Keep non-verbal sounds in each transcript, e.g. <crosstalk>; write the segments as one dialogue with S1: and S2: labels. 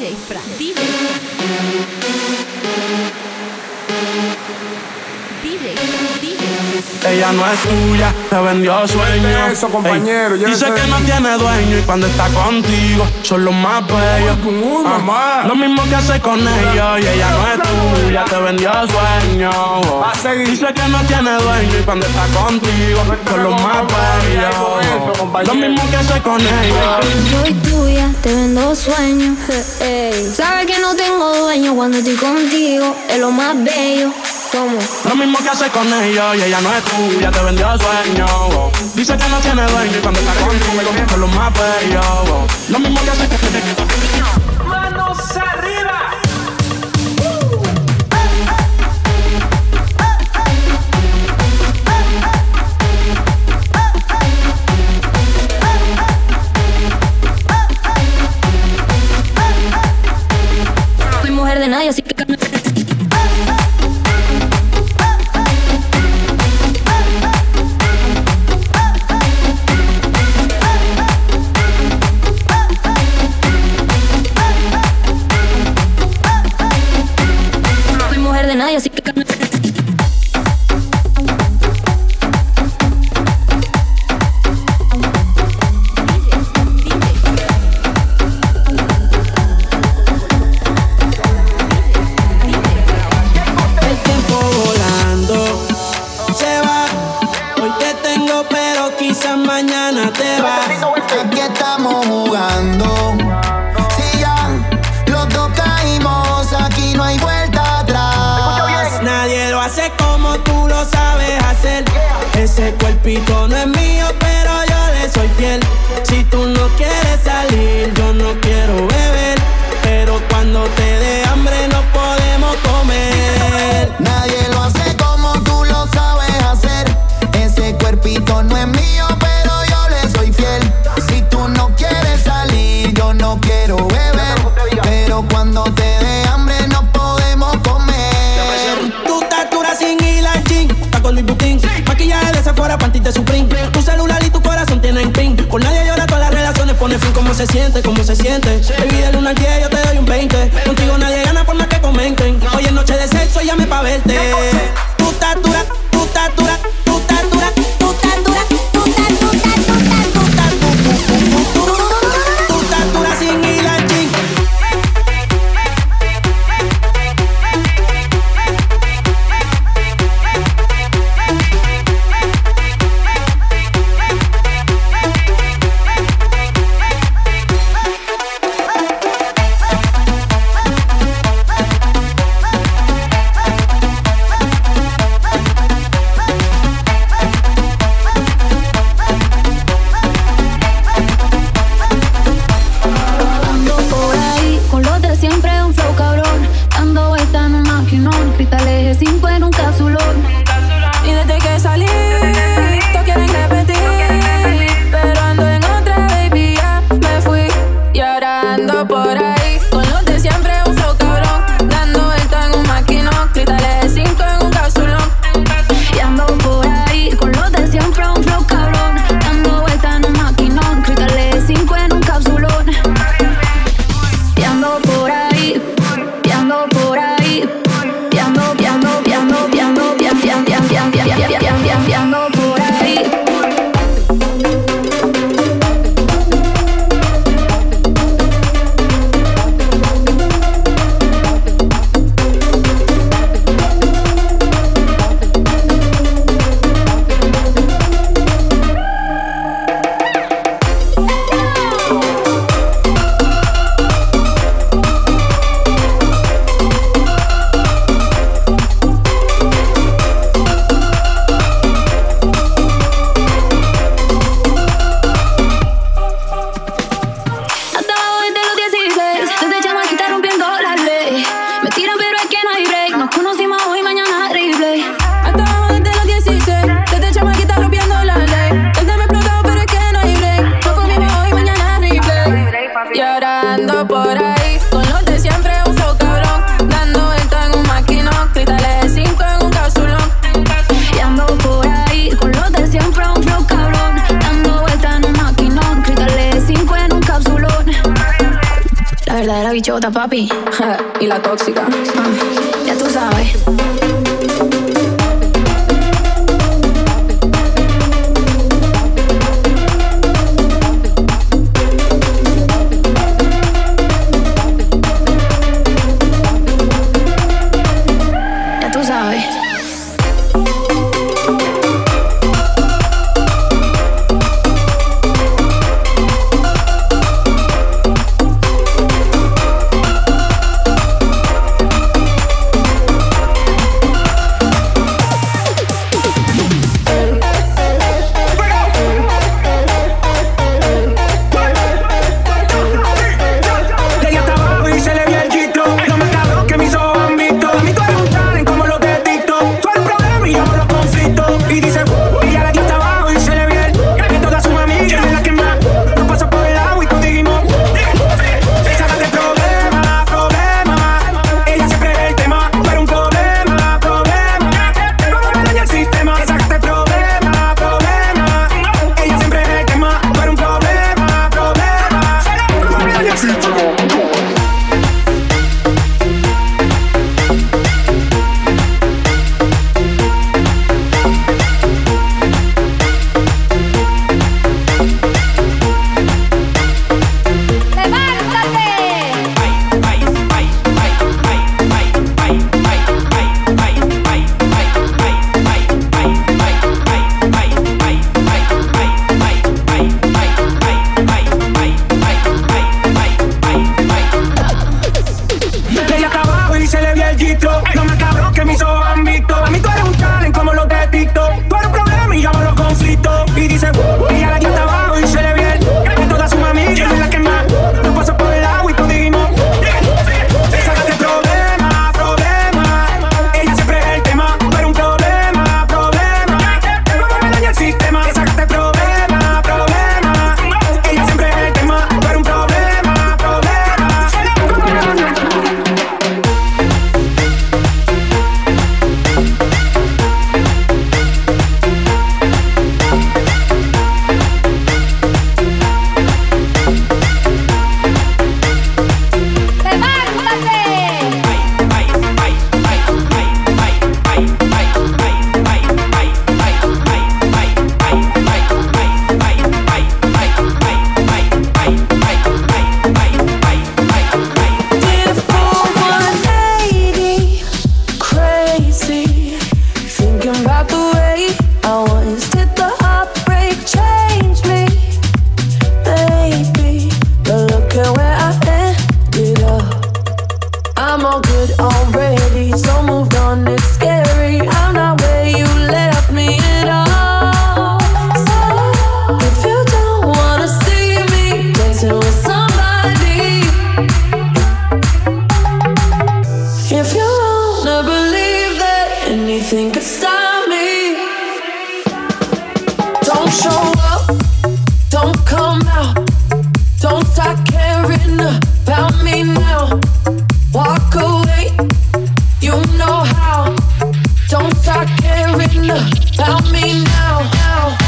S1: DJ Fran.
S2: Ella no es tuya, te vendió sueño.
S3: Eso, compañero,
S2: Ey,
S3: llévese
S2: Dice que no tiene dueño y cuando está contigo son los más bellos. Ah,
S3: mamá.
S2: Lo mismo que hace con ellos y ella no es tuya, te vendió sueño. Dice que no tiene dueño y cuando está contigo son los más bellos. Lo mismo que hace con ellos.
S4: Soy tuya, te vendo sueños. Ey. Sabes que no tengo dueño cuando estoy contigo. Es lo más bello.
S2: Lo mismo que hace con ellos y ella no es tuya, te vendió sueño. Dice que no tiene dueño y cuando está contigo son los más bellos. Lo mismo que hace con Ese cuerpito no es mío, pero yo le soy fiel. Si tú no quieres salir, yo no quiero beber. Pero cuando te dé hambre, no podemos comer.
S5: Nadie lo hace como tú lo sabes hacer. Ese cuerpito no es mío, pero yo le soy fiel. Si tú no quieres salir, yo no quiero beber. Pero cuando te dé
S2: De Sephora, panties de Supreme. Tu celular y tu corazón tienen pin. Por nadie llora, todas las relaciones pone fin. ¿Cómo se siente? ¿Cómo se siente? Baby, del 1 al 10 yo te doy un 20.
S4: Dejé cinco en un cápsulón.
S6: Y desde que salí
S4: chota, papi. <laughs>
S6: y la tóxica.
S4: Ah, ya tú sabes.
S6: you. Tell me now. now.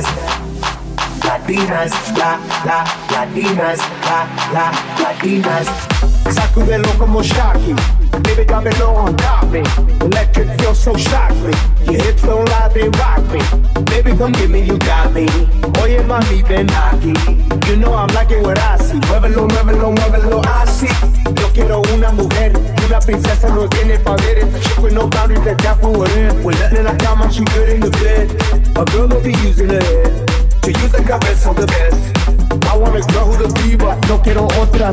S7: Latinas, Latinas, la, la, Latinas, la, la, Latinas. Sacudelo como Shaki, baby low on top me. Electric feel so shockly, your hips don't lie, they rock me. Baby come give me, you got me. Oye mami ven aquí, you know I'm liking what I see. Muévelo, muévelo, muévelo I Yo princesa no tiene poderes. A chick with no boundaries that got for whatever. When nothing in la cama, she good in the bed. A girl will be using her head to use the cabeza the best. I wanna know who the diva, no quiero otra.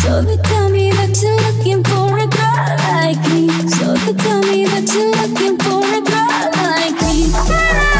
S6: So they tell me that you're looking for a girl like me. So they tell me that you're looking for a girl like me.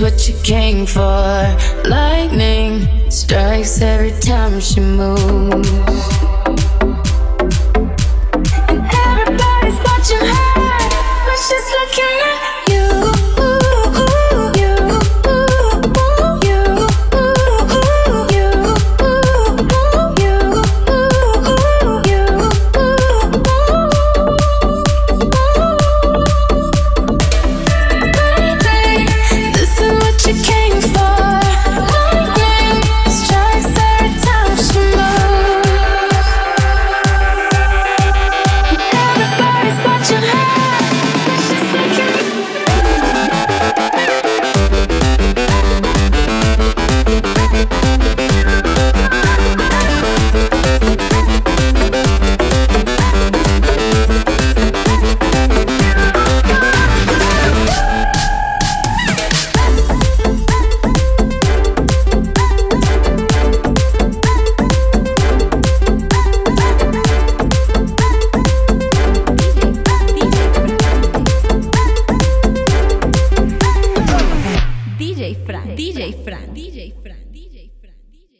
S8: What you came for. Lightning strikes every time she moves.